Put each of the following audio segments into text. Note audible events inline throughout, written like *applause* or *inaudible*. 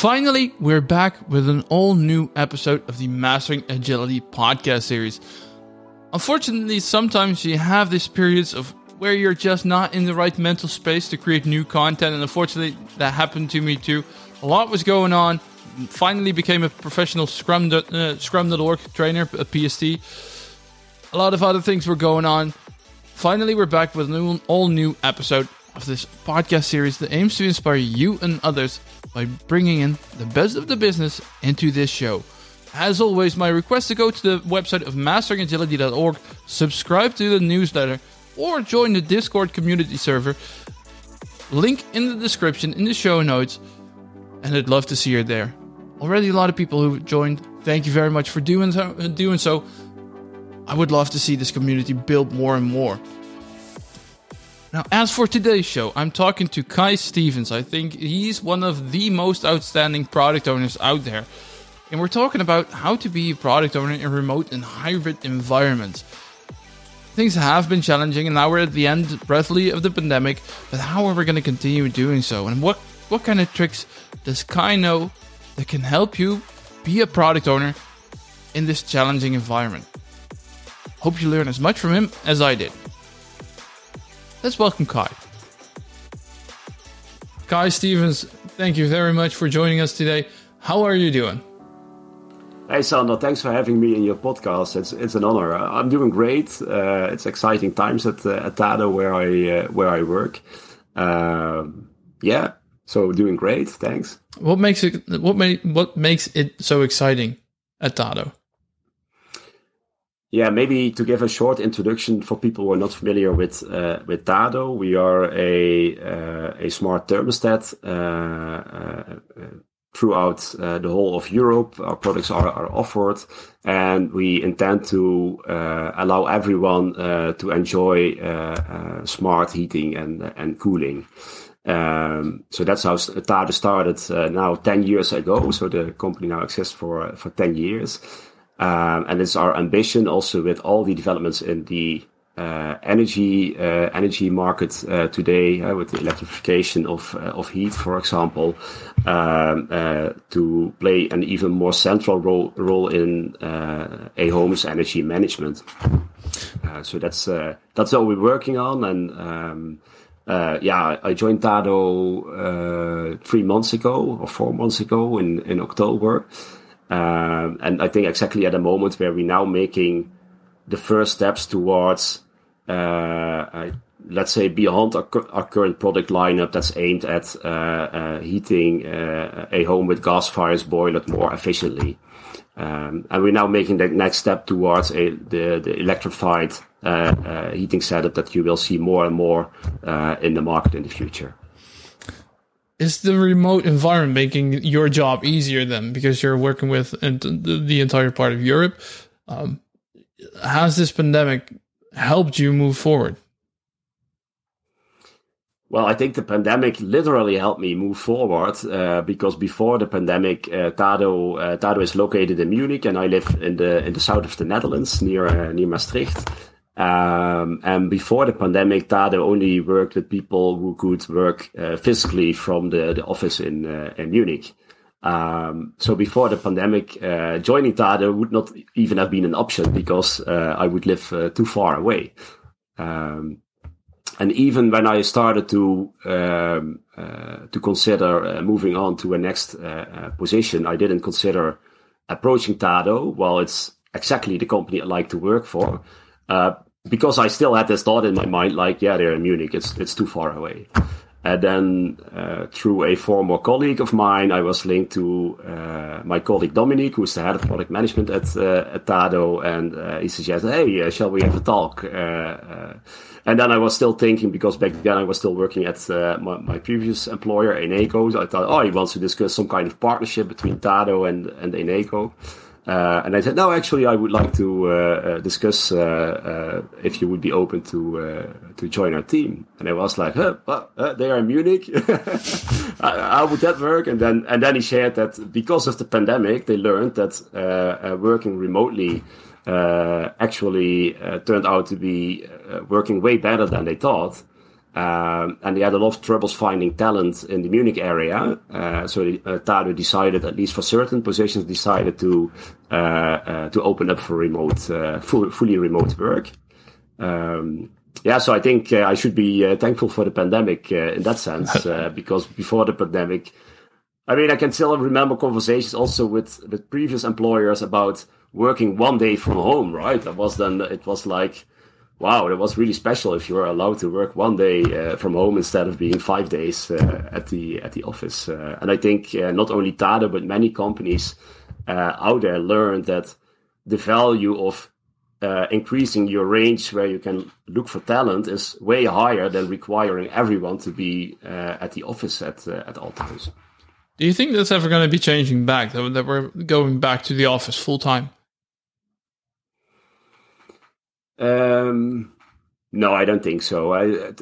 Finally, we're back with an all new episode of the Mastering Agility podcast series. Unfortunately, sometimes you have these periods of where you're just not in the right mental space to create new content, and unfortunately, that happened to me too. A lot was going on. Finally, became a professional Scrum uh, Scrum.org trainer, a PST. A lot of other things were going on. Finally, we're back with an all new episode of this podcast series that aims to inspire you and others by bringing in the best of the business into this show. As always, my request to go to the website of masteringagility.org, subscribe to the newsletter, or join the Discord community server. Link in the description in the show notes, and I'd love to see you there. Already a lot of people who joined. Thank you very much for doing so. Doing so. I would love to see this community build more and more. Now, as for today's show, I'm talking to Kai Stevens. I think he's one of the most outstanding product owners out there. And we're talking about how to be a product owner in remote and hybrid environments. Things have been challenging, and now we're at the end, breathly, of the pandemic. But how are we going to continue doing so? And what, what kind of tricks does Kai know that can help you be a product owner in this challenging environment? Hope you learn as much from him as I did. Let's welcome Kai. Kai Stevens, thank you very much for joining us today. How are you doing? Hey Sander, thanks for having me in your podcast. It's it's an honor. I'm doing great. Uh, it's exciting times at uh, at Tado where I uh, where I work. Um, yeah, so doing great. Thanks. What makes it what make what makes it so exciting at Tado? Yeah, maybe to give a short introduction for people who are not familiar with uh, with Tado, we are a uh, a smart thermostat uh, uh throughout uh, the whole of Europe. Our products are, are offered, and we intend to uh, allow everyone to enjoy smart heating and and cooling. Um, so that's how Tado started now ten years ago. So the company now exists for for ten years. Um, and it's our ambition also with all the developments in the uh, energy uh, energy market uh, today, uh, with the electrification of uh, of heat, for example, um, uh, to play an even more central role role in a home's energy management. so that's that's what we're working on, and um, yeah, I joined Tado three months ago or four months ago in in October. Um, and I think exactly at a moment where we're now making the first steps towards, uh, uh, let's say, beyond our, our, current product lineup that's aimed at uh, uh heating uh, a home with gas fires boiler more efficiently. Um, and we're now making the next step towards a, the, the electrified heating setup that you will see more and more in the market in the future is the remote environment making your job easier then because you're working with the entire part of Europe? Um, has this pandemic helped you move forward? Well, I think the pandemic literally helped me move forward uh, because before the pandemic, uh, Tado uh, Tado is located in Munich, and I live in the in the south of the Netherlands, near uh, near Maastricht. Um, and before the pandemic, Tado only worked with people who could work uh, physically from the, the office in, uh, in Munich. Um, so before the pandemic, uh, joining Tado would not even have been an option because uh, I would live uh, too far away. Um, and even when I started to um, uh, to consider moving on to a next position, I didn't consider approaching Tado. Well, it's exactly the company I like to work for. Uh, because I still had this thought in my mind, like, yeah, they're in Munich, it's it's too far away. And then uh, through a former colleague of mine, I was linked to uh, my colleague Dominique, who's the head of product management at, uh, at Tado, and uh, he suggested, "Hey, uh, shall we have a talk?" Uh, and then I was still thinking because back then I was still working at my, my, previous employer, Eneco. So I thought, "Oh, he wants to discuss some kind of partnership between Tado and and Eneco." Uh, and I said, no, actually, I would like to uh, uh, discuss uh, uh, if you would be open to uh, to join our team. And I was like, huh, they are in Munich. *laughs* How would that work? And then and then he shared that because of the pandemic, they learned that working remotely actually turned out to be working way better than they thought. Um, and they had a lot of troubles finding talent in the Munich area. Uh, so uh, Tado decided, at least for certain positions, decided to uh, uh to open up for remote, uh, full, fully remote work. Um, yeah, so I think uh, I should be thankful for the pandemic in that sense, *laughs* because before the pandemic, I mean, I can still remember conversations also with with previous employers about working one day from home. Right? That was then it was like wow, that was really special if you were allowed to work one day uh, from home instead of being five days uh, at the at the office. Uh, and I think uh, not only Tado but many companies uh, out there learned that the value of uh, increasing your range where you can look for talent is way higher than requiring everyone to be at the office at at all times. Do you think that's ever going to be changing back? That we're going back to the office full time? Um, no, I don't think so. I,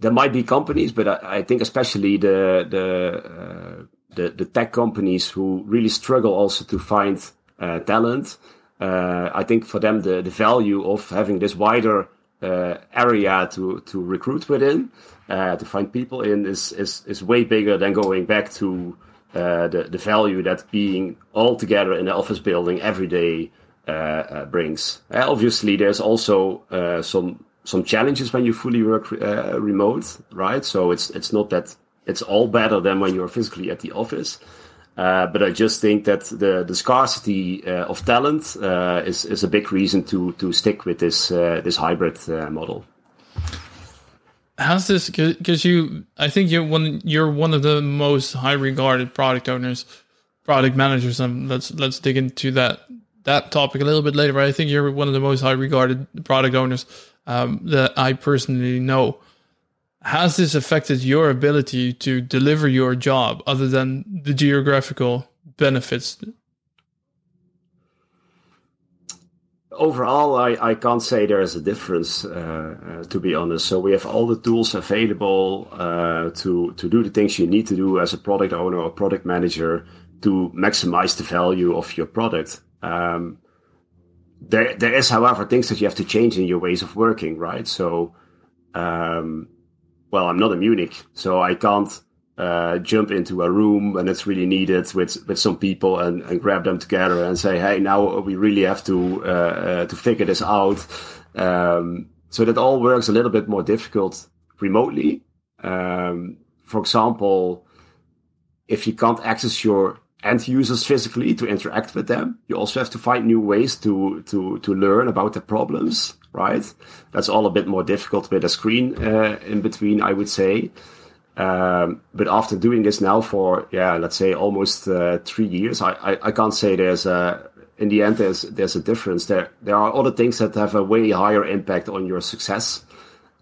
there might be companies, but I, I think especially the the, uh, the, the tech companies who really struggle also to find uh, talent. Uh, I think for them the, the value of having this wider uh, area to to recruit within, uh, to find people in, is is is way bigger than going back to uh, the the value that being all together in the office building every day brings. Uh, obviously, there's also some some challenges when you fully work remote, right? So it's it's not that it's all better than when you're physically at the office. Uh, but I just think that the the scarcity uh, of talent uh, is is a big reason to to stick with this this hybrid model. How's this? Because you, I think you're one you're one of the most high regarded product owners, product managers, and let's let's dig into that that topic a little bit later, but I think you're one of the most high regarded product owners um, that I personally know. Has this affected your ability to deliver your job other than the geographical benefits? Overall, I, I can't say there is a difference, uh, uh, to be honest. So we have all the tools available uh, to, to do the things you need to do as a product owner or product manager to maximize the value of your product. Um, there, there is, however, things that you have to change in your ways of working, right? So, um, well, I'm not in Munich, so I can't uh, jump into a room when it's really needed with with some people and, and grab them together and say, hey, now we really have to uh, uh, to figure this out. Um, so that all works a little bit more difficult remotely. Um, for example, if you can't access your end users physically to interact with them. You also have to find new ways to to to learn about the problems, right? That's all a bit more difficult with a screen uh, in between, I would say. Um, but after doing this now for yeah, let's say almost uh, three years, I, I, I can't say there's a in the end there's there's a difference. There there are other things that have a way higher impact on your success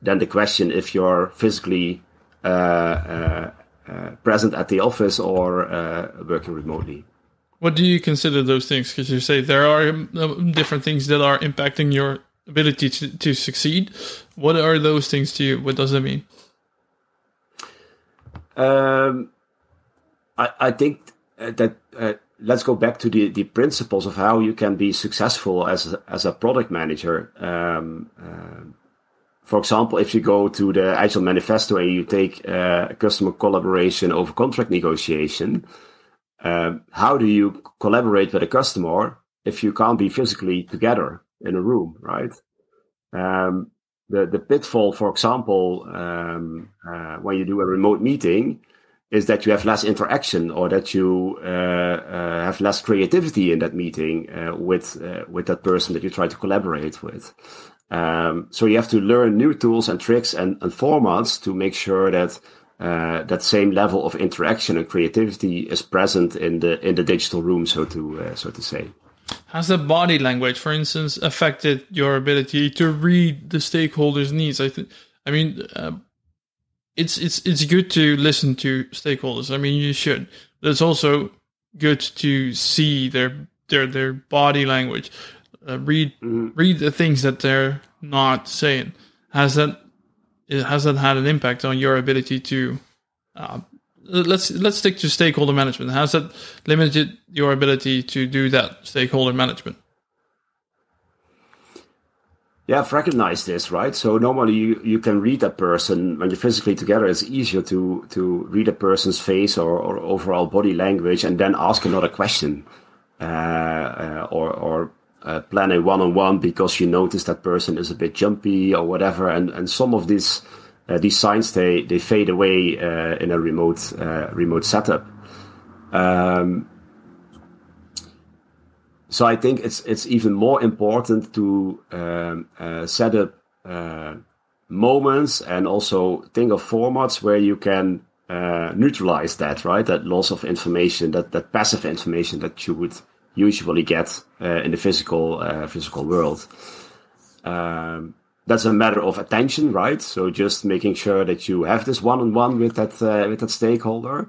than the question if you're physically uh uh, present at the office or uh, working remotely. What do you consider those things? Because you say there are um, different things that are impacting your ability to, to succeed. What are those things to you? What does that mean? Um, I, I think that uh, let's go back to the, the principles of how you can be successful as a, as a product manager. Um, uh, for example, if you go to the Agile Manifesto and you take uh, customer collaboration over contract negotiation, um, how do you collaborate with a customer if you can't be physically together in a room, right? Um, the the pitfall, for example, um, uh, when you do a remote meeting, is that you have less interaction or that you uh, uh, have less creativity in that meeting uh, with uh, with that person that you try to collaborate with. Um, so you have to learn new tools and tricks and, and formats to make sure that uh, that same level of interaction and creativity is present in the in the digital room, so to uh, so to say. Has the body language, for instance, affected your ability to read the stakeholders' needs? I think. I mean, uh, it's it's it's good to listen to stakeholders. I mean, you should. But it's also good to see their their their body language uh, read mm-hmm. read the things that they're not saying. Has that has that had an impact on your ability to uh, let's let's stick to stakeholder management. Has that limited your ability to do that stakeholder management? yeah, I've recognized this, right? So normally you, you can read a person when you're physically together. It's easier to to read a person's face or, or overall body language and then ask another question, uh, uh, or or uh, plan a one on one because you notice that person is a bit jumpy or whatever. And and some of these uh, these signs they they fade away uh, in a remote uh, remote setup. Um, so I think it's it's even more important to um, uh, set up uh, moments and also think of formats where you can neutralize that, right? That loss of information, that that passive information that you would usually get uh, in the physical uh, physical world. Um, that's a matter of attention, right? So just making sure that you have this one on one with that uh, with that stakeholder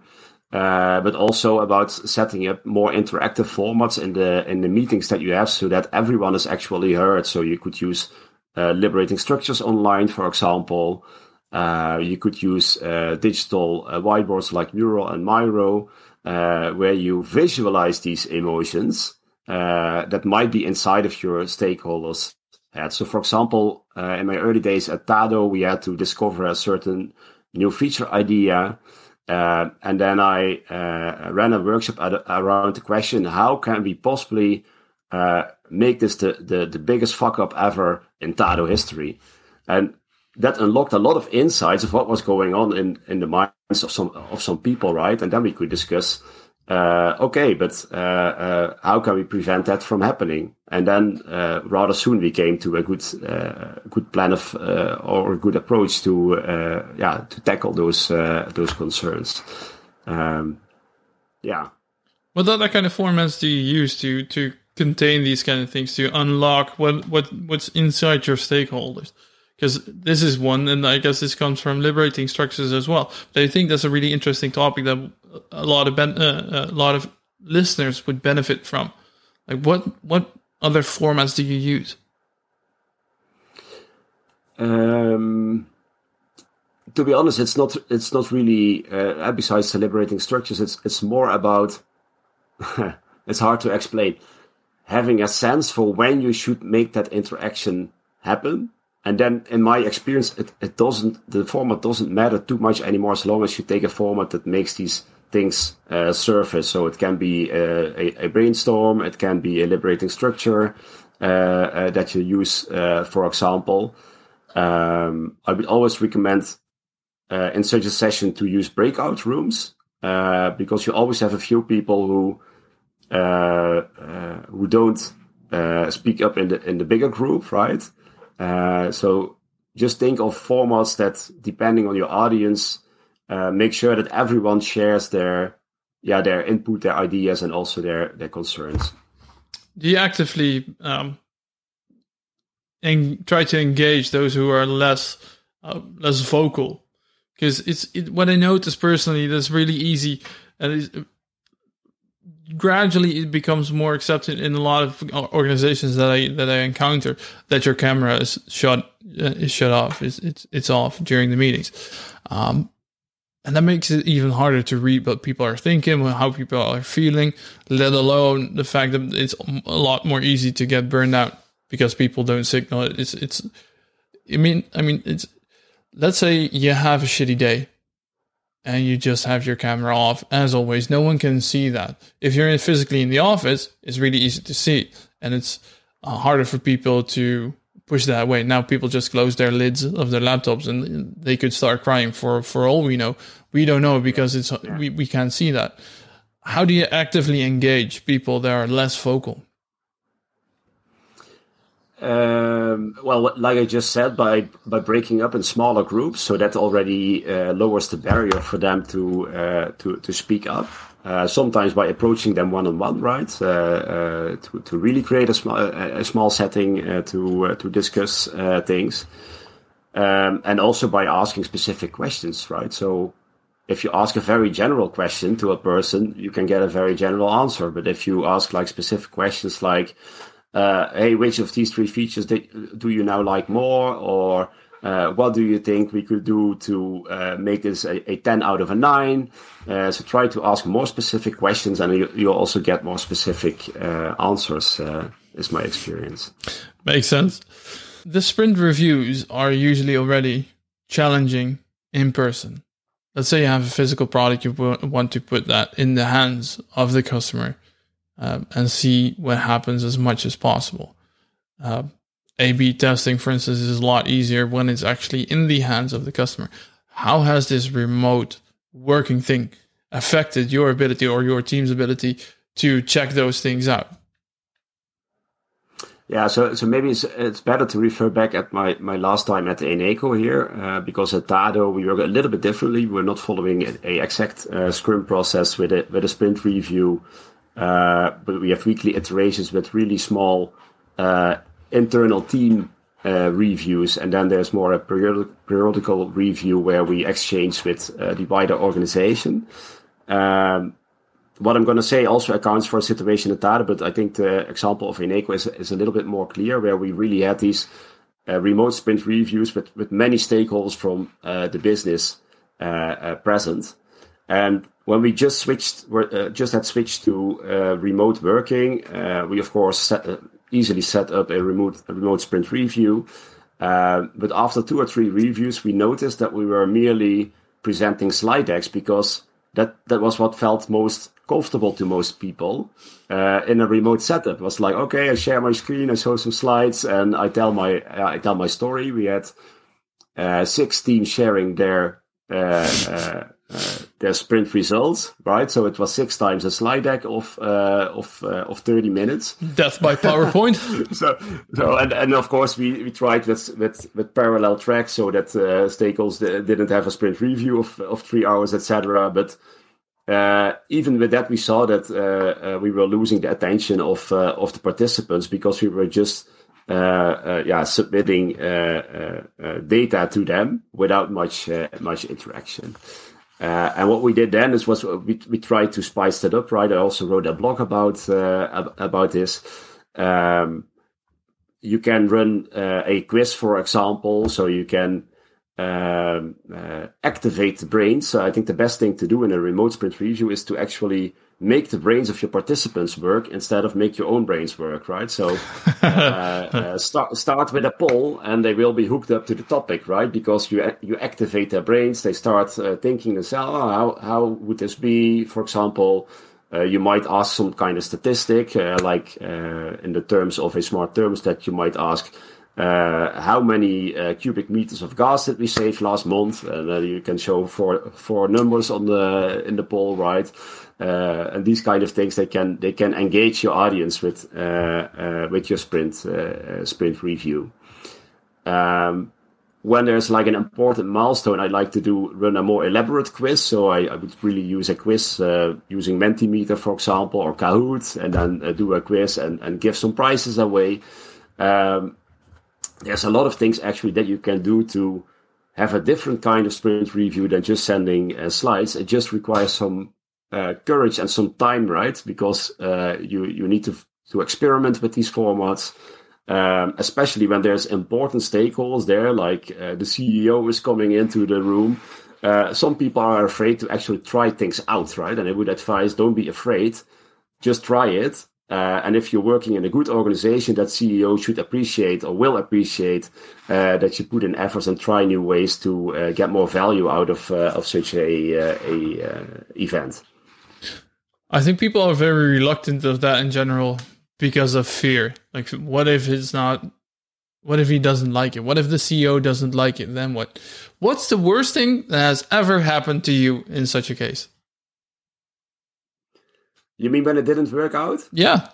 uh, but also about setting up more interactive formats in the in the meetings that you have, so that everyone is actually heard. So you could use uh, liberating structures online, for example. Uh, you could use digital whiteboards like Mural and Miro, uh, where you visualize these emotions that might be inside of your stakeholders' head. So, for example, in my early days at Tado, we had to discover a certain new feature idea. Uh, and then I uh, ran a workshop at, around the question: How can we possibly uh, make this the, the, the biggest fuck up ever in Tado history? And that unlocked a lot of insights of what was going on in, in the minds of some of some people, right? And then we could discuss uh, okay, but uh, uh, how can we prevent that from happening? And then uh, rather soon we came to a good uh, good plan of uh, or a good approach to yeah to tackle those those concerns. Um, yeah. What other kind of formats do you use to to contain these kind of things to unlock what what what's inside your stakeholders? Because this is one, and I guess this comes from liberating structures as well. But I think that's a really interesting topic that a lot of ben- uh, a lot of listeners would benefit from. Like, what what other formats do you use? Um, to be honest, it's not it's not really uh, besides liberating structures. It's it's more about *laughs* it's hard to explain. Having a sense for when you should make that interaction happen and then, in my experience, it, it doesn't, the format doesn't matter too much anymore as long as you take a format that makes these things uh, surface. So it can be uh, a, a, brainstorm, it can be a liberating structure uh, uh that you use, uh, for example. Um, I would always recommend in such a session to use breakout rooms because you always have a few people who who don't speak up in the in the bigger group, right? Uh, so just think of formats that, depending on your audience, uh, make sure that everyone shares their yeah their input, their ideas, and also their their concerns. Do you actively um, and try to engage those who are less uh, less vocal? Because it's it, what I notice personally that's really easy and gradually it becomes more accepted in a lot of organizations that I that I encounter that your camera is shut uh, is shut off it's it's it's off during the meetings, um, and that makes it even harder to read what people are thinking, how people are feeling, let alone the fact that it's a lot more easy to get burned out because people don't signal it. It's it's I mean I mean it's let's say you have a shitty day and you just have your camera off. As always, no one can see that. If you're physically in the office, it's really easy to see, and it's uh, harder for people to push that away. Now people just close their lids of their laptops and they could start crying for for all we know. We don't know because it's we, we can't see that. How do you actively engage people that are less vocal? Um, well, like I just said, by by breaking up in smaller groups, so that already uh, lowers the barrier for them to uh, to to speak up. Uh, sometimes by approaching them one on one, right? Uh, uh, to to really create a small a small setting uh, to to discuss things, um, and also by asking specific questions, right? So if you ask a very general question to a person, you can get a very general answer. But if you ask like specific questions, like uh, hey, which of these three features do you now like more? Or uh, what do you think we could do to uh, make this a, a, 10 out of a 9? Uh, so try to ask more specific questions and you, will also get more specific uh, answers, uh, is my experience. Makes sense. the sprint reviews are usually already challenging in person. Let's say you have a physical product, you want to put that in the hands of the customer um, and see what happens as much as possible. Uh, A B testing, for instance, is a lot easier when it's actually in the hands of the customer. How has this remote working thing affected your ability or your team's ability to check those things out? Yeah, so so maybe it's it's better to refer back at my, my last time at Eneco here, uh, because at Tado we work a little bit differently. We're not following a, a exact uh, Scrum process with a with a sprint review, uh, but we have weekly iterations with really small uh, internal team uh, reviews, and then there's more a periodic, periodical review where we exchange with uh, the wider organization. Um, what I'm going to say also accounts for a situation at Tado, but I think the example of Eneco is, is a little bit more clear, where we really had these uh, remote sprint reviews with, with many stakeholders from the business present. And when we just switched, uh, just had switched to uh, remote working, we of course set, easily set up a remote a remote sprint review. but after two or three reviews, we noticed that we were merely presenting slide decks because that that was what felt most comfortable to most people uh, in a remote setup. It was like, okay, I share my screen, I show some slides, and I tell my uh, I tell my story. We had uh, six teams sharing their uh, uh, uh, their sprint results, right? So it was six times a slide deck of uh, of of thirty minutes. Death by PowerPoint. *laughs* so so and, and of course we, we tried with with with parallel tracks so that uh, stakeholders didn't have a sprint review of of three hours, etc. But uh, even with that, we saw that uh, uh, we were losing the attention of uh, of the participants because we were just uh, uh, yeah submitting data to them without much much interaction. And what we did then is was we, we tried to spice that up. Right, I also wrote a blog about about this. Um, you can run a quiz, for example, so you can um, uh, activate the brains. So I think the best thing to do in a remote sprint review is to actually make the brains of your participants work instead of make your own brains work, right? So uh, *laughs* uh, start start with a poll, and they will be hooked up to the topic, right? Because you you activate their brains, they start uh, thinking themselves, oh, how how would this be? For example. Uh, you might ask some kind of statistic, uh, like in the terms of a smart thermostat, you might ask, uh, how many uh, cubic meters of gas did we save last month? And uh, you can show four four numbers on the in the poll, right? Uh, and these kind of things they can they can engage your audience with uh, uh, with your sprint sprint review. Um, when there's like an important milestone, I like to do run a more elaborate quiz. So I, I would really use a quiz using Mentimeter, for example, or Kahoot, and then do a quiz and, and give some prizes away. Um, there's a lot of things actually that you can do to have a different kind of sprint review than just sending uh, slides. It just requires some uh, courage and some time, right? Because uh, you you need to to experiment with these formats, um, especially when there's important stakeholders there, like uh, the CEO is coming into the room. Uh, some people are afraid to actually try things out, right? And I would advise don't be afraid, just try it uh, and if you're working in a good organization, that CEO should appreciate or will appreciate that you put in efforts and try new ways to get more value out of of such a, a event. I think people are very reluctant of that in general because of fear. Like, what if it's not? What if he doesn't like it? What if the CEO doesn't like it? Then what? What's the worst thing that has ever happened to you in such a case? You mean when it didn't work out? Yeah.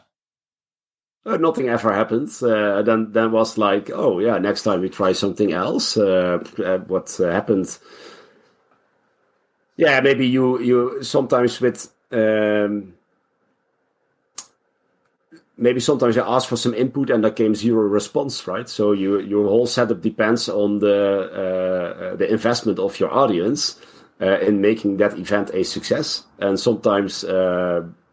Uh, nothing ever happened. Uh, then, then was like, oh yeah, next time we try something else. Uh, uh what uh, happened? Yeah, maybe you you sometimes with um, maybe sometimes you ask for some input and there came zero response, right? So you your whole setup depends on the uh, the investment of your audience in making that event a success, and sometimes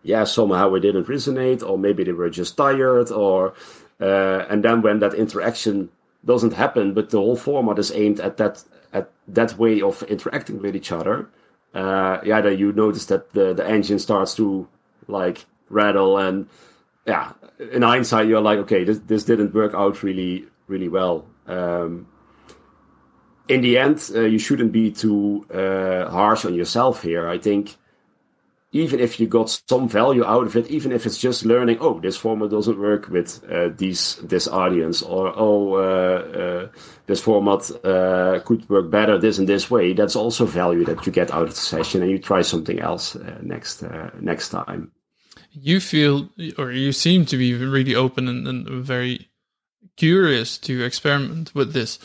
yeah, somehow it didn't resonate, or maybe they were just tired, or uh, and then when that interaction doesn't happen, but the whole format is aimed at that at that way of interacting with each other, uh, yeah, that you notice that the the engine starts to like rattle, and yeah, in hindsight, you're like, okay, this this didn't work out really really well. Um, in the end, uh, you shouldn't be too uh, harsh on yourself here. I think even if you got some value out of it, even if it's just learning, oh, this format doesn't work with uh, these this audience, or oh, uh, uh, this format uh, could work better this and this way. That's also value that you get out of the session, and you try something else next next time. You feel, or you seem to be really open and, and very curious to experiment with this.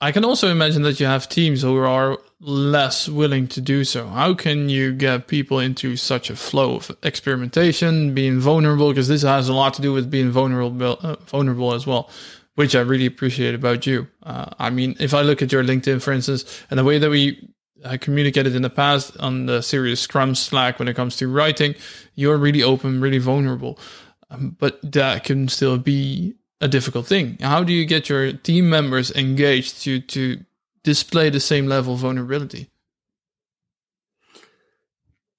I can also imagine that you have teams who are less willing to do so. How can you get people into such a flow of experimentation, being vulnerable? Because this has a lot to do with being vulnerable, uh, vulnerable as well, which I really appreciate about you. Uh, I mean, if I look at your LinkedIn, for instance, and the way that we uh, communicated in the past on the serious Scrum Slack when it comes to writing, you're really open, really vulnerable. Um, but that can still be a difficult thing. How do you get your team members engaged to to display the same level of vulnerability?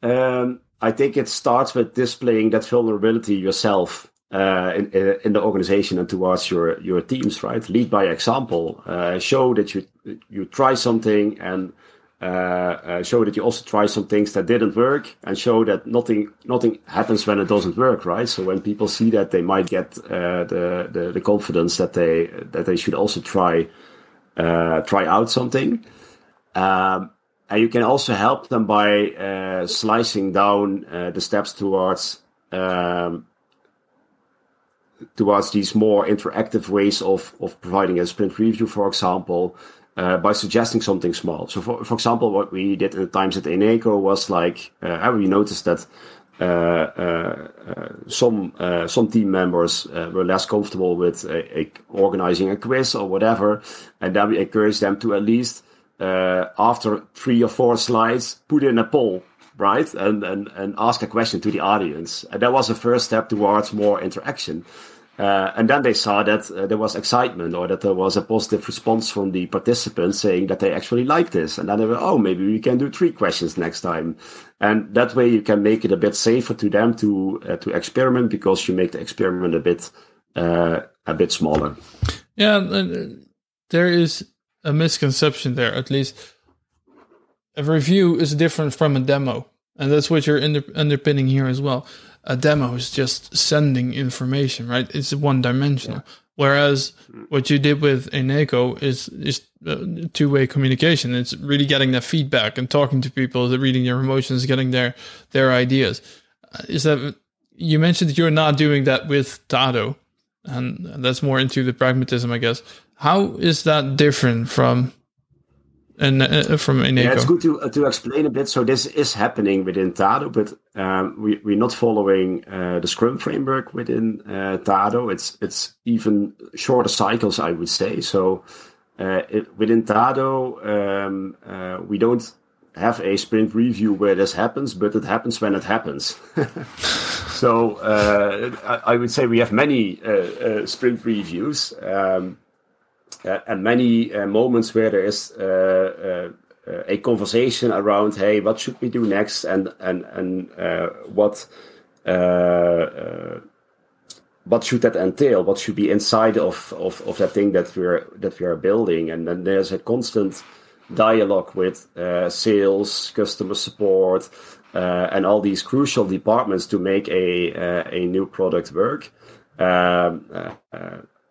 Um, I think it starts with displaying that vulnerability yourself uh, in, in the organization and towards your your teams. Right, lead by example. Uh, show that you you try something and uh, uh, show that you also try some things that didn't work and show that nothing nothing happens when it doesn't work right so when people see that they might get uh, the, the, the confidence that they that they should also try uh, try out something um, and you can also help them by uh, slicing down uh, the steps towards um, towards these more interactive ways of, of providing a sprint review, for example, uh, by suggesting something small. So, for, for example, what we did at the times at Eneco was like uh, we noticed that Uh, uh, uh, some uh, some team members were less comfortable with organizing a quiz or whatever, and then we encouraged them to at least after three or four slides put in a poll. Right, and, and and ask a question to the audience, and that was the first step towards more interaction. Uh, and then they saw that uh, there was excitement or that there was a positive response from the participants saying that they actually liked this. And then they were, oh, maybe we can do three questions next time. And that way you can make it a bit safer to them to uh, to experiment because you make the experiment a bit uh, a bit smaller. Yeah, there is a misconception there. At least a review is different from a demo, and that's what you're underpinning here as well a demo is just sending information, right? It's one dimensional. Yeah. Whereas what you did with Eneco is is uh, two way communication. It's really getting that feedback and talking to people, reading their emotions, getting their their ideas. Uh, is that you mentioned that you're not doing that with Tado, and that's more into the pragmatism, I guess. How is that different from and uh, from Eneco. Yeah, it's good to uh, to explain a bit. So this is happening within Tado, but um, we we're not following uh, the Scrum framework within uh, Tado. It's it's even shorter cycles, I would say. So uh, it, within Tado, um, uh, we don't have a sprint review where this happens, but it happens when it happens. *laughs* so I, I, would say we have many sprint reviews. Um, and many uh, moments where there is uh, a conversation around, hey, what should we do next, and and and what what should that entail? What should be inside of, of, of that thing that we're that we are building? And then there's a constant dialogue with uh, sales, customer support, uh, and all these crucial departments to make a uh, a new product work. Um,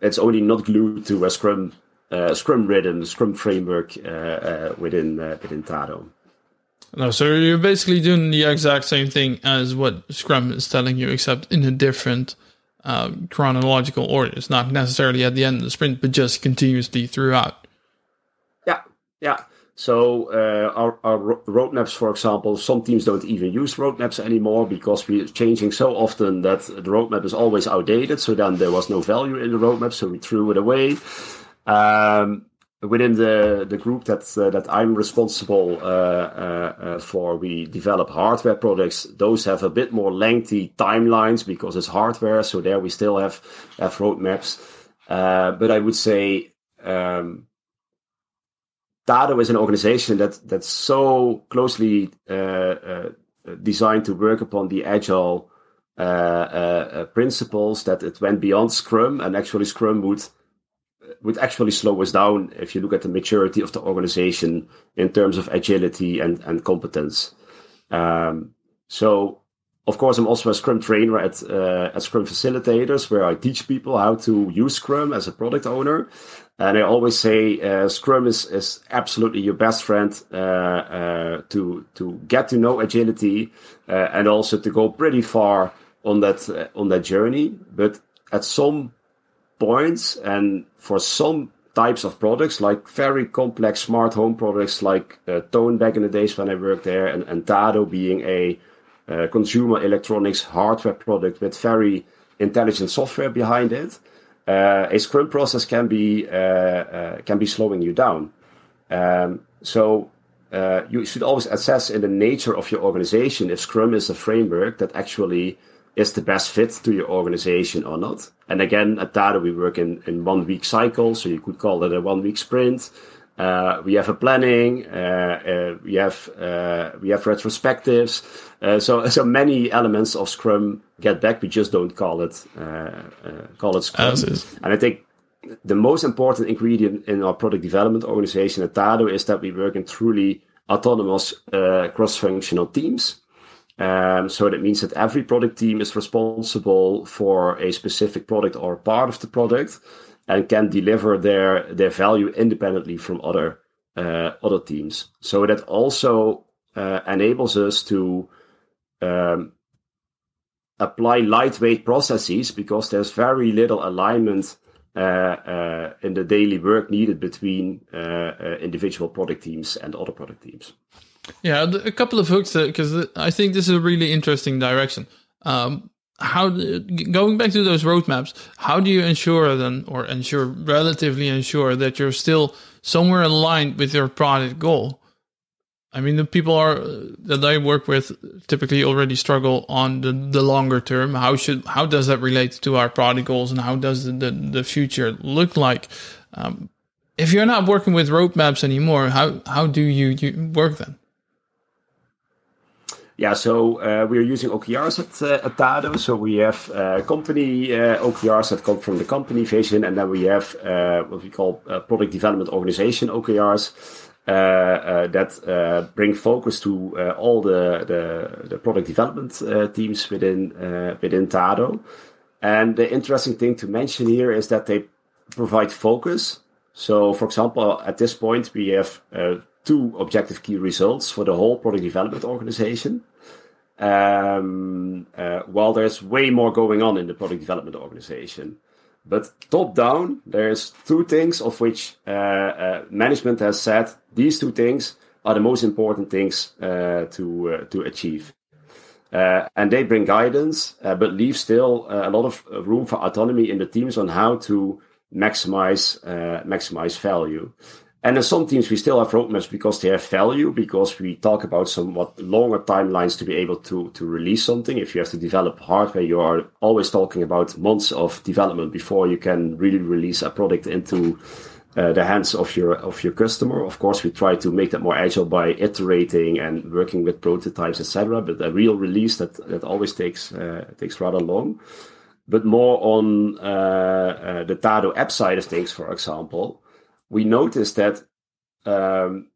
it's only not glued to a Scrum Scrum rhythm, Scrum framework uh, uh, within within Tado. No, so you're basically doing the exact same thing as what Scrum is telling you, except in a different uh, chronological order. It's not necessarily at the end of the sprint, but just continuously throughout. Yeah, yeah. So uh, our, our roadmaps, for example, some teams don't even use roadmaps anymore because we're changing so often that the roadmap is always outdated. So then there was no value in the roadmap, so we threw it away. Um, within the the group that uh, that I'm responsible uh, uh, uh, for, we develop hardware products. Those have a bit more lengthy timelines because it's hardware. So there we still have have roadmaps. Uh, but I would say um, Tado is an organization that that's so closely uh, designed to work upon the agile principles that it went beyond Scrum, and actually Scrum would would actually slow us down if you look at the maturity of the organization in terms of agility and, and competence. Um, so, of course, I'm also a Scrum trainer at uh, at Scrum Facilitators, where I teach people how to use Scrum as a product owner. And I always say uh, Scrum is, is absolutely your best friend uh, uh, to to get to know agility uh, and also to go pretty far on that uh, on that journey. But at some points and for some types of products, like very complex smart home products, like uh, Toon back in the days when I worked there, and, and Tado being a uh, consumer electronics hardware product with very intelligent software behind it. Uh, a Scrum process can be uh, uh, can be slowing you down. Um, so uh, you should always assess in the nature of your organization if Scrum is a framework that actually is the best fit to your organization or not. And again, at Tado, we work in, in one week cycle, so you could call it a one week sprint. Uh, we have a planning. Uh, uh, we have uh, we have retrospectives. Uh, so so many elements of Scrum get back. We just don't call it uh, call it Scrum. And I think the most important ingredient in our product development organization at Tado is that we work in truly autonomous cross-functional teams. Um, so that means that every product team is responsible for a specific product or part of the product and can deliver their their value independently from other uh, other teams. So that also uh, enables us to um, apply lightweight processes because there's very little alignment uh, uh in the daily work needed between uh, uh, individual product teams and other product teams. Yeah, a couple of hooks because I think this is a really interesting direction. Um, how going back to those roadmaps, how do you ensure then, or ensure relatively ensure that you're still somewhere aligned with your product goal? I mean, the people are that I work with typically already struggle on the, the longer term. How should how does that relate to our product goals, and how does the the, the future look like? Um, if you're not working with roadmaps anymore, how how do you, you work then? Yeah, so uh, we are using OKRs at, uh, Tado. So we have uh, company uh, OKRs that come from the company vision, and then we have uh, what we call uh, product development organization OKRs that bring focus to all the, the, the product development teams within within Tado. And the interesting thing to mention here is that they provide focus. So, for example, at this point, we have two objective key results for the whole product development organization. Um, uh, while there's way more going on in the product development organization. But top down, there's two things of which uh, uh, management has said these two things are the most important things uh, to uh, to achieve. Uh, and they bring guidance, but leave still a lot of room for autonomy in the teams on how to maximize maximize value. And in some teams, we still have roadmaps because they have value, because we talk about somewhat longer timelines to be able to, to release something. If you have to develop hardware, you are always talking about months of development before you can really release a product into uh, the hands of your of your customer. Of course, we try to make that more agile by iterating and working with prototypes, etc. But a real release that that always takes uh, takes rather long. But more on uh, uh the Tado app side of things, for example, we noticed that um,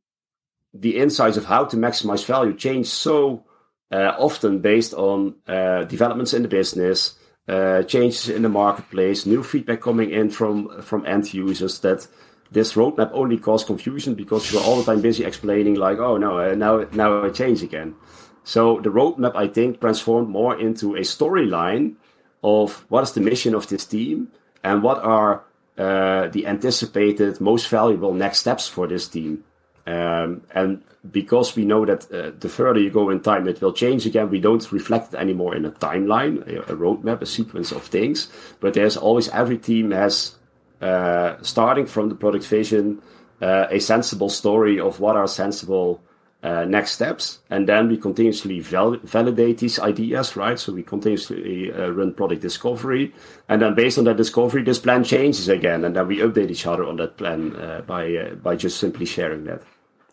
the insights of how to maximize value change so uh, often based on uh, developments in the business, uh, changes in the marketplace, new feedback coming in from from end users that this roadmap only caused confusion because you were all the time busy explaining like, oh no, uh, now now I change again. So the roadmap I think transformed more into a storyline of what is the mission of this team and what are uh, the anticipated most valuable next steps for this team. Um, and because we know that uh, the further you go in time, it will change again, we don't reflect it anymore in a timeline, a, roadmap, a sequence of things. But there's always every team has, uh, starting from the product vision, uh, a sensible story of what are sensible uh, next steps. And then we continuously val- validate these ideas, right? So we continuously uh, run product discovery. And then based on that discovery, this plan changes again. And then we update each other on that plan uh, by, uh, by just simply sharing that.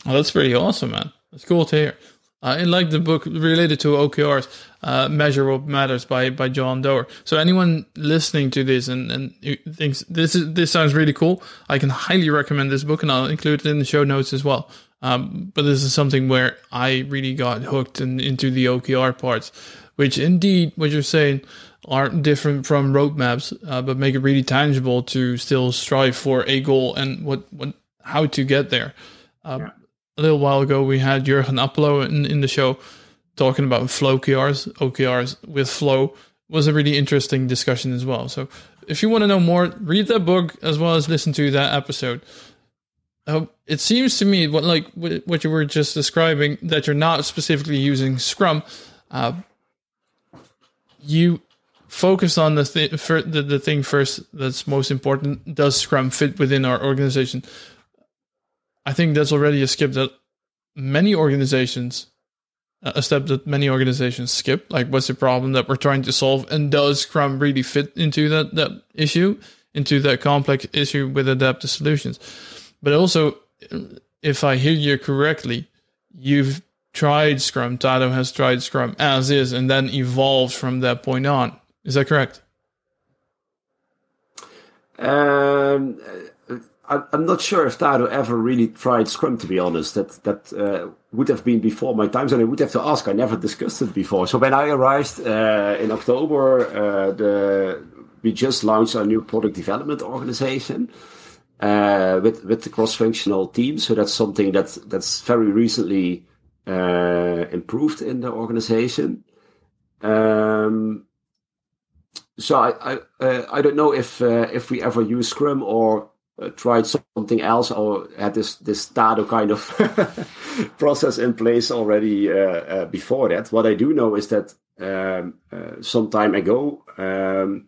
Oh, that's pretty awesome, man. That's cool to hear. I like the book related to OKRs, uh, Measure What Matters by, by John Doerr. So anyone listening to this and, and thinks this is, this sounds really cool, I can highly recommend this book and I'll include it in the show notes as well. Um, but this is something where I really got hooked in, into the OKR parts, which indeed, what you're saying, aren't different from roadmaps, uh, but make it really tangible to still strive for a goal and what, what how to get there. Uh, yeah. A little while ago, we had Jurgen Appelo in, in the show talking about flow OKRs, OKRs with flow was a really interesting discussion as well. So if you want to know more, read that book as well as listen to that episode. Uh, it seems to me what like what you were just describing that you're not specifically using Scrum. Uh, you focus on the, th- the the thing first that's most important. Does Scrum fit within our organization? I think that's already a skip that many organizations, a step that many organizations skip. Like, what's the problem that we're trying to solve, and does Scrum really fit into that that issue, into that complex issue with adaptive solutions? But also, if I hear you correctly, you've tried Scrum. Tado has tried Scrum as is, and then evolved from that point on. Is that correct? Um, I'm not sure if Tado ever really tried Scrum. To be honest, that that uh, would have been before my times, and I would have to ask. I never discussed it before. So when I arrived uh, in October, uh, the we just launched our new product development organization uh, with with the cross-functional team. So that's something that that's very recently uh, improved in the organization. Um, so I I, uh, I don't know if if we ever use Scrum or uh, tried something else or had this this Tado kind of *laughs* process in place already uh, uh, before that. What I do know is that um, uh, some time ago, um,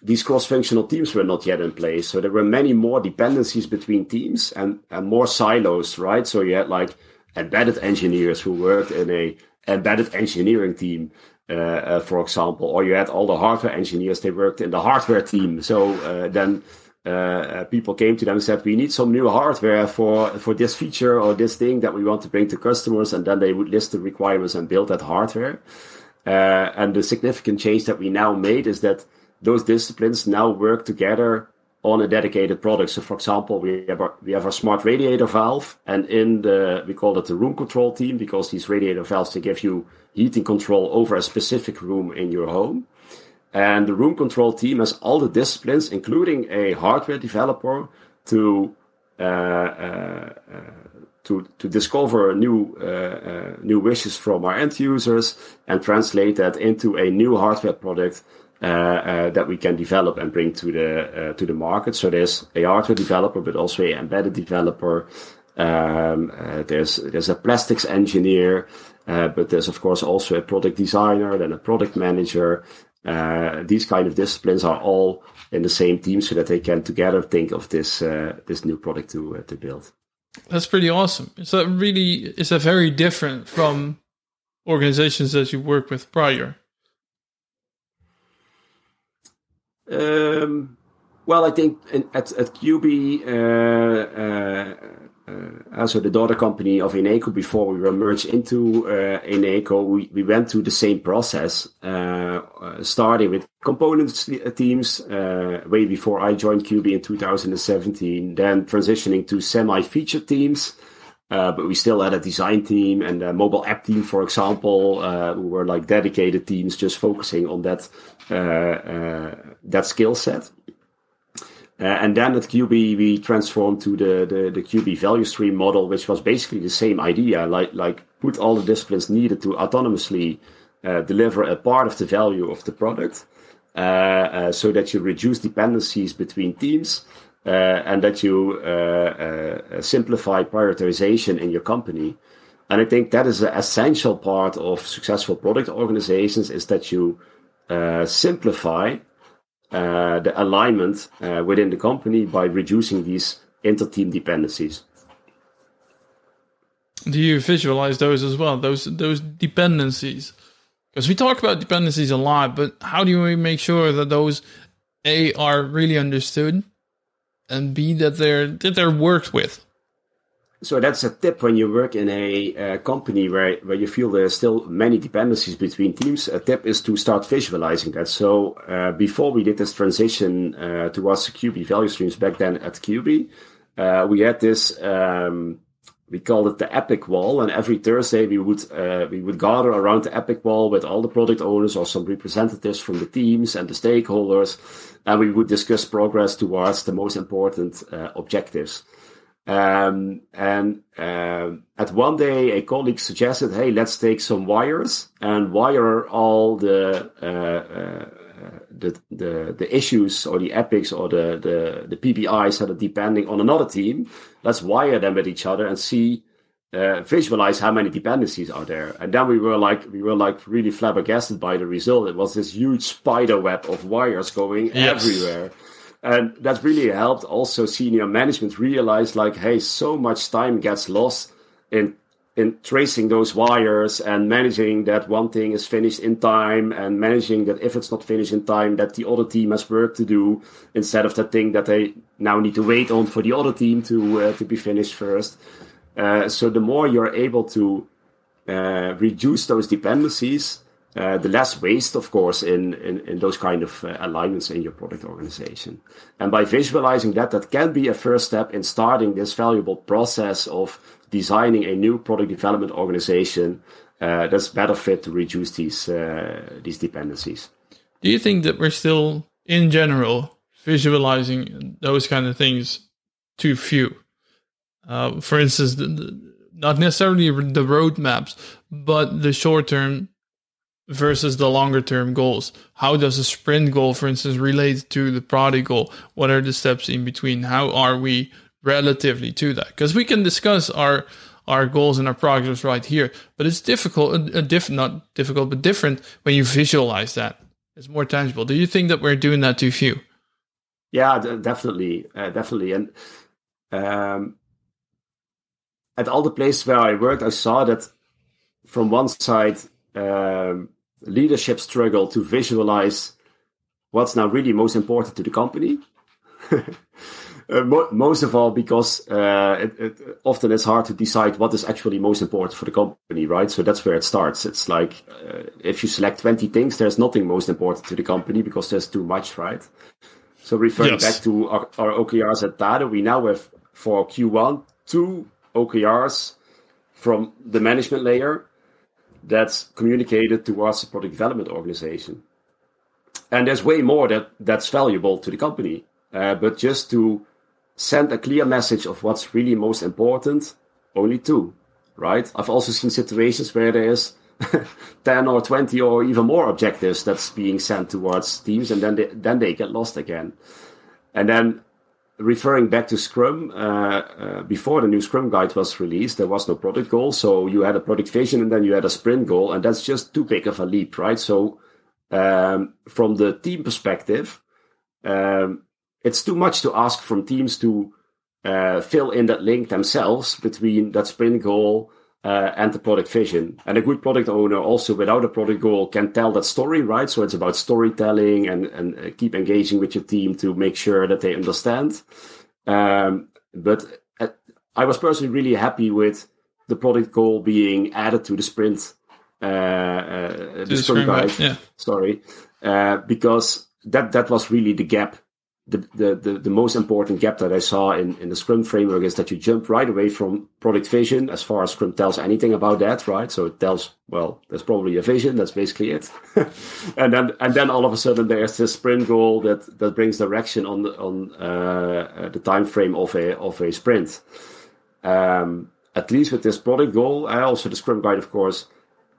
these cross-functional teams were not yet in place, so there were many more dependencies between teams and, and more silos, right? So you had like embedded engineers who worked in a embedded engineering team. Uh, uh, for example, or you had all the hardware engineers; they worked in the hardware team. So then uh, uh, people came to them and said, "We need some new hardware for for this feature or this thing that we want to bring to customers," and then they would list the requirements and build that hardware. Uh, and the significant change that we now made is that those disciplines now work together on a dedicated product. So, for example, we have our, we have our smart radiator valve, and in the we call it the room control team because these radiator valves they give you heating control over a specific room in your home. And the room control team has all the disciplines, including a hardware developer, to uh, uh, uh to to discover new uh, uh, new wishes from our end users and translate that into a new hardware product uh, that we can develop and bring to the to the market. So there's a hardware developer, but also a embedded developer. Um, there's there's a plastics engineer, but there's of course also a product designer, then a product manager, uh, these kind of disciplines are all in the same team so that they can together think of this uh, this new product to uh, to build. That's pretty awesome. So really is that very different from organizations that you work with prior? Um, well, I think in, at at Quby, uh, uh, uh, also the daughter company of Eneco, before we were merged into uh, we, we went through the same process, uh, uh starting with components teams uh, way before I joined Quby in 2017, then transitioning to semi-feature teams. Uh, but we still had a design team and a mobile app team, for example, who were like dedicated teams just focusing on that that skill set. Uh, and then at Quby, we transformed to the, the, the Quby value stream model, which was basically the same idea, like, like put all the disciplines needed to autonomously uh, deliver a part of the value of the product, uh, uh so that you reduce dependencies between teams, uh, and that you uh, simplify prioritization in your company. And I think that is an essential part of successful product organizations is that you simplify uh, the alignment uh, within the company by reducing these inter-team dependencies. Do you visualize those as well? Those those dependencies, because we talk about dependencies a lot, but how do we make sure that those a are really understood, and b that they're that they're worked with? So that's a tip when you work in a, uh, company where, where you feel there are still many dependencies between teams. A tip is to start visualizing that. So uh, before we did this transition uh, towards Quby value streams back then at Quby, uh, we had this um, we called it the epic wall and every thursday we would uh, we would gather around the epic wall with all the product owners or some representatives from the teams and the stakeholders and we would discuss progress towards the most important uh, objectives um, and uh, at one day a colleague suggested hey let's take some wires and wire all the uh, uh, the, the the issues or the epics or the, the the PBIs that are depending on another team, let's wire them with each other and see uh, visualize how many dependencies are there. And then we were like we were like really flabbergasted by the result. It was this huge spider web of wires going yes. everywhere. And that really helped. Also senior management realize like, hey, so much time gets lost in in tracing those wires and managing that one thing is finished in time and managing that if it's not finished in time that the other team has work to do instead of that thing that they now need to wait on for the other team to uh, to be finished first. Uh, so the more you're able to uh, reduce those dependencies uh, the less waste, of course, in, in, in those kind of uh, alignments in your product organization. And by visualizing that, that can be a first step in starting this valuable process of designing a new product development organization uh, that's better fit to reduce these uh, these dependencies. Do you think that we're still, in general, visualizing those kind of things too few? Uh, for instance, the, the, not necessarily the roadmaps, but the short term versus the longer term goals? How does a sprint goal, for instance, relate to the product goal? What are the steps in between? How are we relatively to that? Because we can discuss our our goals and our progress right here, but it's difficult, a, a diff, not difficult, but different when you visualize that. It's more tangible. Do you think that we're doing that too few? Yeah, definitely, uh, definitely, and um, at all the places where I worked, I saw that from one side um, leadership struggle to visualize what's now really most important to the company. *laughs* uh, mo- most of all, because uh, it, it, often it's hard to decide what is actually most important for the company, right? So that's where it starts. It's like uh, if you select 20 things, there's nothing most important to the company because there's too much, right? So referring yes. back to our, our OKRs at Tado, we now have for Q1 two OKRs from the management layer that's communicated towards the product development organization. And there's way more that that's valuable to the company. Uh, but just to send a clear message of what's really most important, only two, right? I've also seen situations where there's *laughs* 10 or 20 or even more objectives that's being sent towards teams and then they, then they get lost again. And then referring back to Scrum, uh, uh, before the new Scrum guide was released, there was no product goal. So you had a product vision and then you had a sprint goal, and that's just too big of a leap, right? So um, from the team perspective, um, it's too much to ask from teams to uh, fill in that link themselves between that sprint goal uh, and the product vision. And a good product owner also without a product goal can tell that story, right? So it's about storytelling and, and uh, keep engaging with your team to make sure that they understand. Um, but uh, I was personally really happy with the product goal being added to the sprint, uh, uh the sprint guide. Yeah. Sorry, uh, because that that was really the gap the, the, the, the, most important gap that I saw in, in the Scrum framework is that you jump right away from product vision as far as Scrum tells anything about that, right? So it tells, well, there's probably a vision. That's basically it. *laughs* and then, and then all of a sudden there's this sprint goal that, that brings direction on the, on, uh, the time frame of a, of a sprint. Um, at least with this product goal, I also the Scrum guide, of course,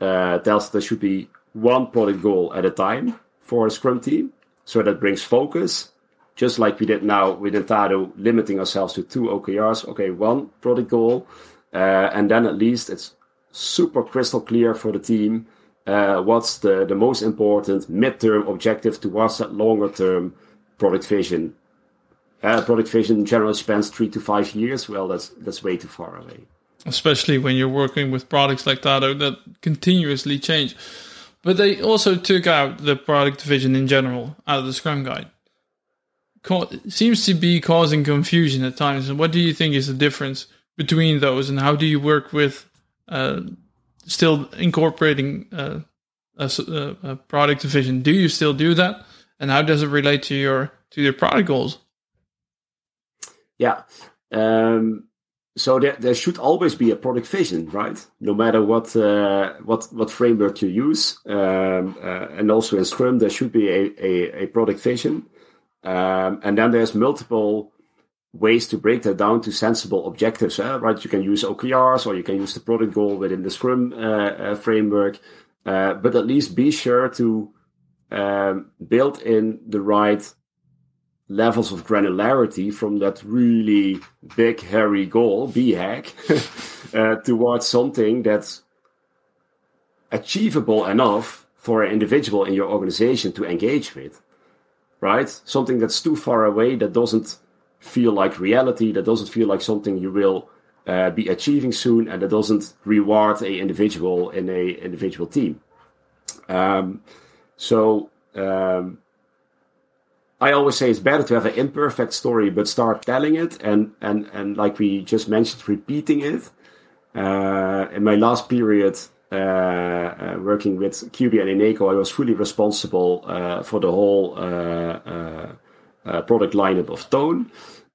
uh, tells there should be one product goal at a time for a Scrum team. So that brings focus just like we did now with Tado, limiting ourselves to two OKRs. Okay, one product goal, uh, and then at least it's super crystal clear for the team uh, what's the, the most important midterm objective towards that longer term product vision. Uh, product vision generally spans three to five years. Well, that's that's way too far away. Especially when you're working with products like Tado that continuously change. But they also took out the product vision in general out of the Scrum Guide seems to be causing confusion at times. And what do you think is the difference between those, and how do you work with uh, still incorporating uh, a, a, product division? Do you still do that, and how does it relate to your to your product goals? Yeah. Um, so there, there should always be a product vision, right? No matter what uh, what what framework you use, um, uh, and also in Scrum there should be a a, a product vision, um, and then there's multiple ways to break that down to sensible objectives, eh? right? You can use OKRs or you can use the product goal within the Scrum uh, uh, framework, uh, but at least be sure to um, build in the right levels of granularity from that really big, hairy goal, BHAG, *laughs* uh, towards something that's achievable enough for an individual in your organization to engage with, right? Something that's too far away that doesn't feel like reality, that doesn't feel like something you will uh, be achieving soon, and that doesn't reward a individual in a individual team. Um, so um, I always say it's better to have an imperfect story, but start telling it, and and and like we just mentioned, repeating it. Uh, in my last period uh, uh, working with Quby and Eneco, I was fully responsible uh, for the whole uh, product lineup of Toon,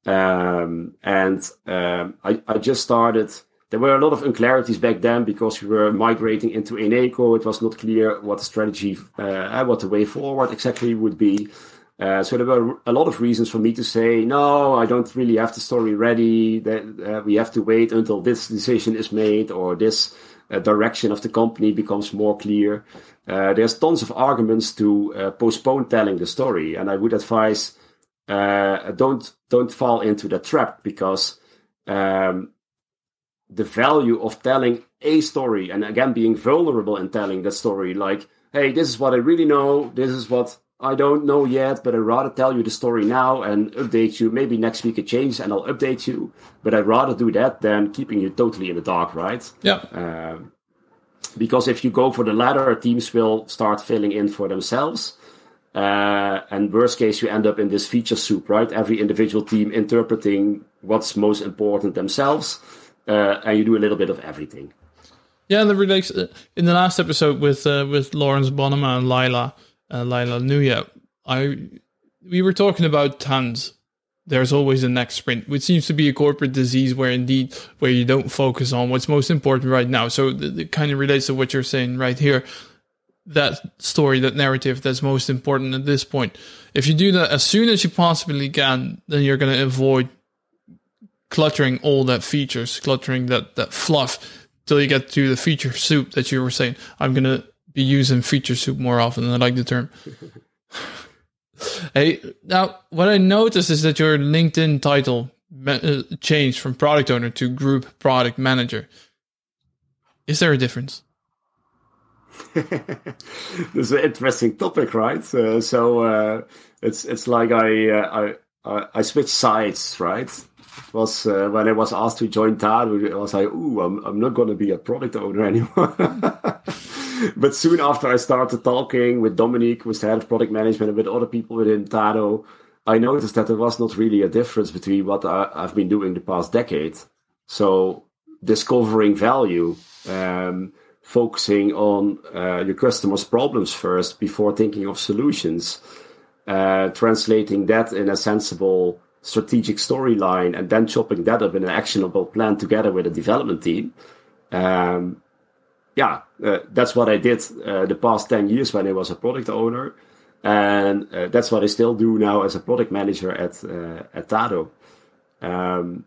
um, and um, I, I just started there were a lot of unclarities back then because we were migrating into Eneco. It was not clear what the strategy, uh, what the way forward exactly would be. Uh, so there were a lot of reasons for me to say, no, I don't really have the story ready. That uh, we have to wait until this decision is made or this direction of the company becomes more clear. Uh, there's tons of arguments to uh, postpone telling the story, and I would advise uh, don't don't fall into the trap because um, the value of telling a story and again being vulnerable in telling that story, like, hey, this is what I really know, this is what I don't know yet, but I'd rather tell you the story now and update you. Maybe next week it changes and I'll update you. But I'd rather do that than keeping you totally in the dark, right? Yeah. Um, because if you go for the latter, teams will start filling in for themselves. Uh, and worst case, you end up in this feature soup, right? Every individual team interpreting what's most important themselves, uh, and you do a little bit of everything. Yeah, the uh, in the last episode with uh, with Laurens Bonnema and Lila uh, Lila Nuya, I we were talking about tons. There's always a next sprint, which seems to be a corporate disease where indeed where you don't focus on what's most important right now. So it kind of relates to what you're saying right here. That story, that narrative that's most important at this point. If you do that as soon as you possibly can, then you're going to avoid cluttering all that features, cluttering that, that fluff till you get to the feature soup that you were saying. I'm going to be using feature soup more often. I like the term. *laughs* hey, now what I noticed is that your LinkedIn title uh, changed from product owner to group product manager. Is there a difference? *laughs* this is an interesting topic, right? Uh, so uh, it's it's like I, uh, I I switched sides, right? It was uh, when I was asked to join Tado, I was like, "Ooh, I'm I'm not going to be a product owner *laughs* anymore." *laughs* but soon after I started talking with Dominique, was the head of product management, and with other people within Tado, I noticed that there was not really a difference between what I, have been doing the past decade. So discovering value, um, focusing on uh, your customers' problems first before thinking of solutions, uh, translating that in a sensible strategic storyline, and then chopping that up in an actionable plan together with a development team. Um, yeah, uh, that's what I did uh, the past 10 years when I was a product owner. And uh, that's what I still do now as a product manager at, uh, at Tado. Um,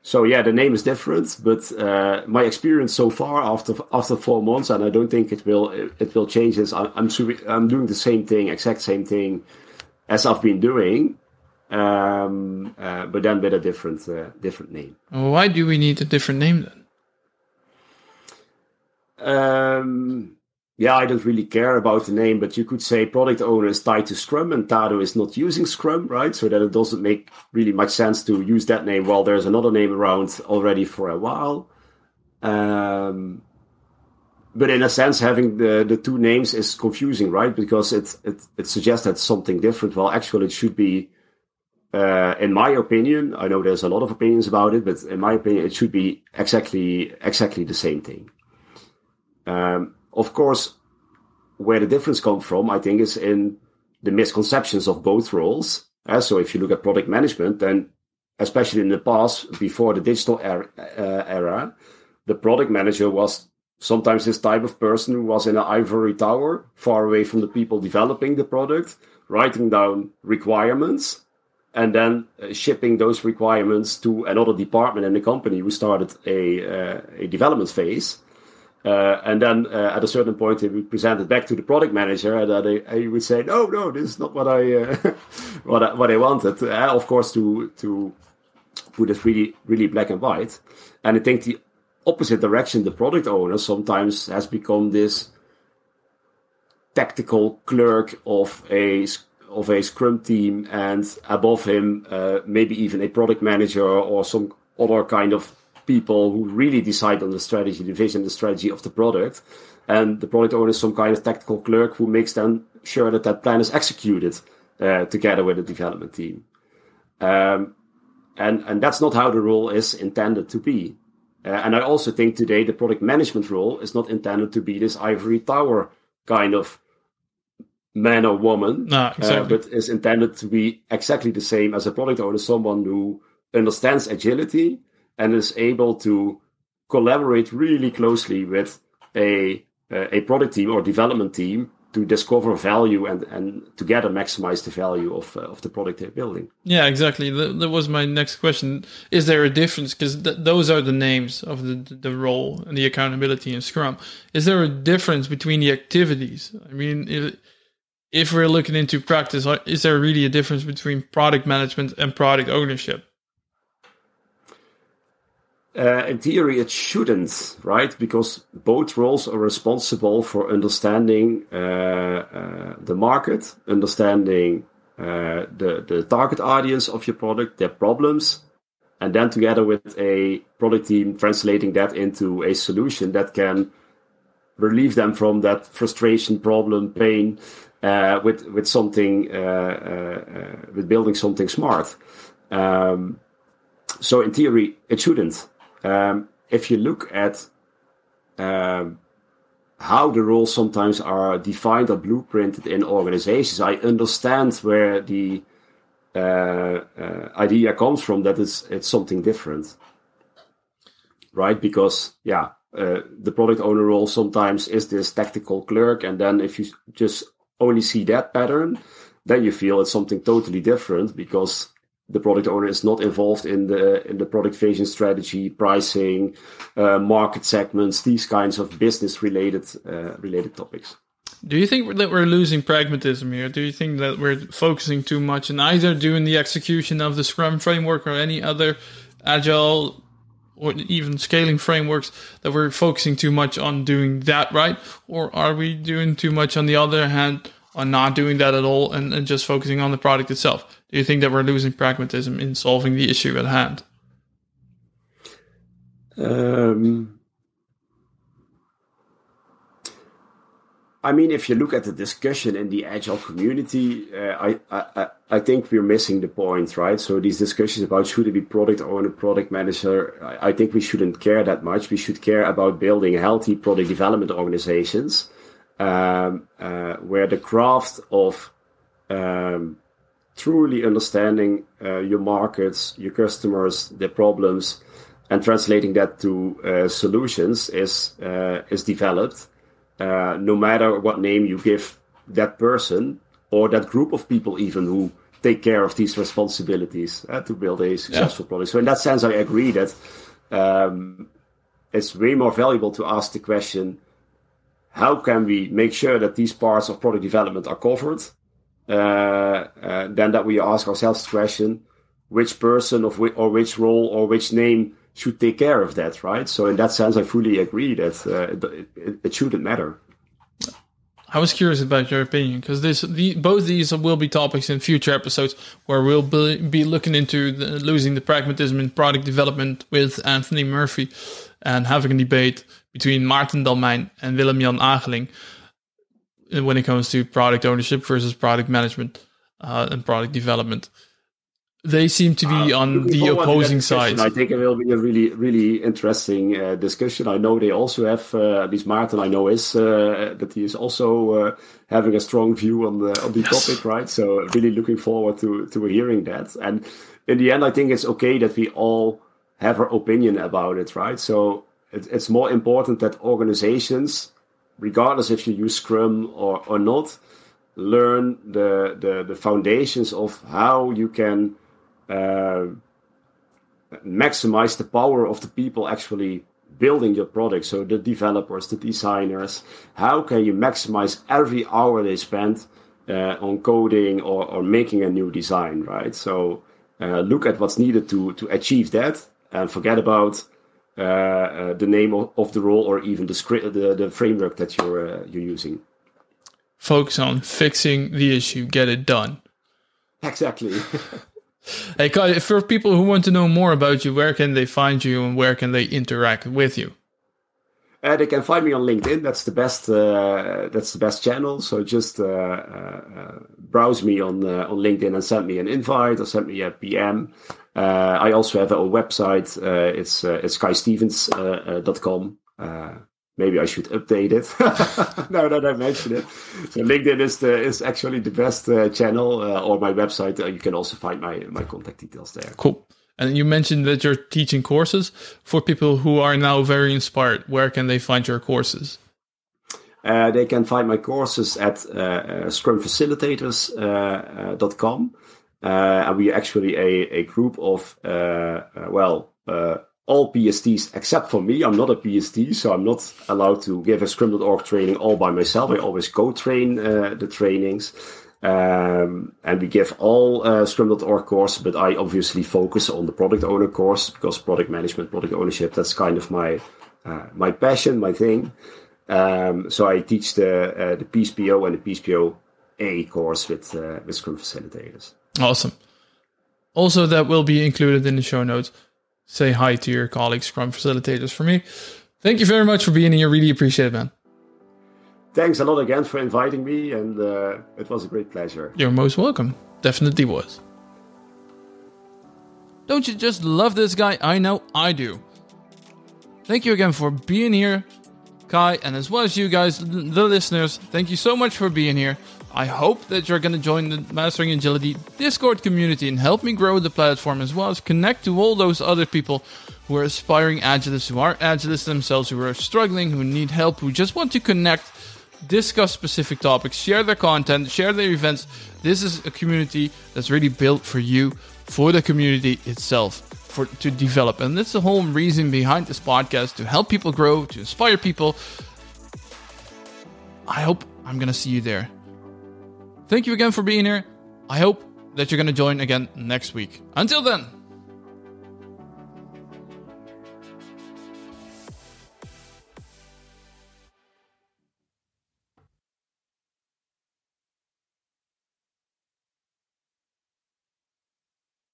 so yeah, the name is different, but uh, my experience so far after after four months, and I don't think it will it will change. Is I'm I'm, doing the same thing, exact same thing as I've been doing, um, uh, but then with a different different name. Why do we need a different name then? Um, yeah, I don't really care about the name, but you could say product owner is tied to Scrum and Tado is not using Scrum, right? So that it doesn't make really much sense to use that name while there's another name around already for a while. Um, but in a sense, having the, the two names is confusing, right? Because it, it, it suggests that something different. Well, actually, it should be uh, in my opinion, I know there's a lot of opinions about it, but in my opinion, it should be exactly exactly the same thing. Um, of course, where the difference comes from, I think, is in the misconceptions of both roles. Uh, so if you look at product management, then especially in the past, before the digital era, uh, era, the product manager was sometimes this type of person who was in an ivory tower, far away from the people developing the product, writing down requirements, and then uh, shipping those requirements to another department in the company who started a, uh, a development phase. Uh, and then uh, at a certain point, he would present it back to the product manager, and then he would say, "No, no, this is not what I uh, *laughs* what I, what I wanted." Uh, of course, to to put it really really black and white. And I think the opposite direction, the product owner sometimes has become this tactical clerk of a of a scrum team, and above him, uh, maybe even a product manager or some other kind of people who really decide on the strategy, the vision, the strategy of the product. And the product owner is some kind of tactical clerk who makes then sure that that plan is executed uh, together with the development team. Um, and and that's not how the role is intended to be. Uh, and I also think today the product management role is not intended to be this ivory tower kind of man or woman, no, exactly. uh, but is intended to be exactly the same as a product owner, someone who understands agility and is able to collaborate really closely with a a product team or development team to discover value and and together maximize the value of uh, of the product they're building. Yeah, exactly. That, was my next question. Is there a difference because th- those are the names of the the role and the accountability in Scrum? Is there a difference between the activities? I mean, if, if we're looking into practice, is there really a difference between product management and product ownership? Uh, in theory, it shouldn't, right? Because both roles are responsible for understanding uh, uh, the market, understanding uh, the the target audience of your product, their problems, and then together with a product team, translating that into a solution that can relieve them from that frustration, problem, pain, uh, with with something uh, with building something smart. Um, so in theory, it shouldn't. Um, if you look at um, how the roles sometimes are defined or blueprinted in organizations, I understand where the uh, uh, idea comes from that it's, it's something different. Right? Because, yeah, uh, the product owner role sometimes is this tactical clerk, and then if you just only see that pattern, then you feel it's something totally different because the product owner is not involved in the in the product vision strategy, pricing, uh, market segments, these kinds of business related uh, related topics. Do you think that we're losing pragmatism here? Do you think that we're focusing too much on either doing the execution of the Scrum framework or any other agile or even scaling frameworks that we're focusing too much on doing that right? Or are we doing too much on the other hand on not doing that at all and, and just focusing on the product itself? Do you think that we're losing pragmatism in solving the issue at hand? Um, I mean, if you look at the discussion in the agile community, uh, I, I I think we're missing the point, right? So these discussions about should it be product owner, product manager, I, I think we shouldn't care that much. We should care about building healthy product development organizations um, uh, where the craft of um, truly understanding uh, your markets, your customers, their problems, and translating that to uh, solutions is uh, is developed. Uh, no matter what name you give that person or that group of people, even who take care of these responsibilities uh, to build a successful yeah. product. So in that sense, I agree that um, it's way more valuable to ask the question how can we make sure that these parts of product development are covered? Uh, uh, then that we ask ourselves the question, which person of which, or which role or which name should take care of that, right? So in that sense, I fully agree that uh, it, it, it, shouldn't matter. I was curious about your opinion because this, the, both these will be topics in future episodes where we'll be, be looking into the, losing the pragmatism in product development with Anthony Murphy and having a debate between Maarten Dalmijn and Willem Jan Ageling when it comes to product ownership versus product management uh, and product development. they seem to be uh, on the opposing side. I think it will be a really, really interesting uh, discussion. I know they also have, uh, at least Martin, I know is uh, that he is also uh, having a strong view on the on the yes. topic, right? So really looking forward to to hearing that. And in the end, I think it's okay that we all have our opinion about it, right? So it, it's more important that organizations, regardless if you use Scrum or or not, learn the the, the foundations of how you can uh, maximize the power of the people actually building your product. So the developers, the designers, how can you maximize every hour they spend uh, on coding or, or making a new design, right? So uh, look at what's needed to to achieve that, and forget about the name of, of, the role or even the script, the, the framework that you're uh, you're using. Focus on fixing the issue, get it done. Exactly. *laughs* Hey, Kai, for people who want to know more about you, where can they find you and where can they interact with you? Uh, they can find me on LinkedIn. That's the best. Uh, that's the best channel. So just uh, uh, uh browse me on uh, on LinkedIn and send me an invite or send me a PM. I also have a website. it's uh, it's kaistevens.com. maybe I should update it. *laughs* no, no, I mentioned it, so LinkedIn is the is actually the best uh, channel, uh, or my website. Uh, you can also find my my contact details there. Cool. And you mentioned that you're teaching courses for people who are now very inspired. Where can they find your courses? Uh, they can find my courses at uh, uh, scrumfacilitators.com. Uh, and we actually a, a group of, well, all PSTs except for me. I'm not a PST, so I'm not allowed to give a Scrum.org training all by myself. I always co-train uh, the trainings. Um, and we give all uh, Scrum.org courses, but I obviously focus on the product owner course because product management, product ownership, that's kind of my uh, my passion, my thing. Um, so I teach the uh, the PSPO and the PSPO A course with uh, with Scrum facilitators. Awesome. Also, that will be included in the show notes say hi to your colleagues, Scrum facilitators for me. Thank you very much for being here. Really appreciate it, man. Thanks a lot again for inviting me, and uh, it was a great pleasure. You're most welcome. Definitely was. Don't you just love this guy? I know I do. Thank you again for being here, Kai, and as well as you guys, the listeners. Thank you so much for being here. I hope that you're going to join the Mastering Agility Discord community and help me grow the platform as well as connect to all those other people who are aspiring agilists, who are agilists themselves, who are struggling, who need help, who just want to connect, discuss specific topics, share their content, share their events. This is a community that's really built for you, for the community itself. For, to develop, and that's the whole reason behind this podcast to help people grow, to inspire people. I hope I'm gonna see you there. Thank you again for being here. I hope that you're going to join again next week. Until then,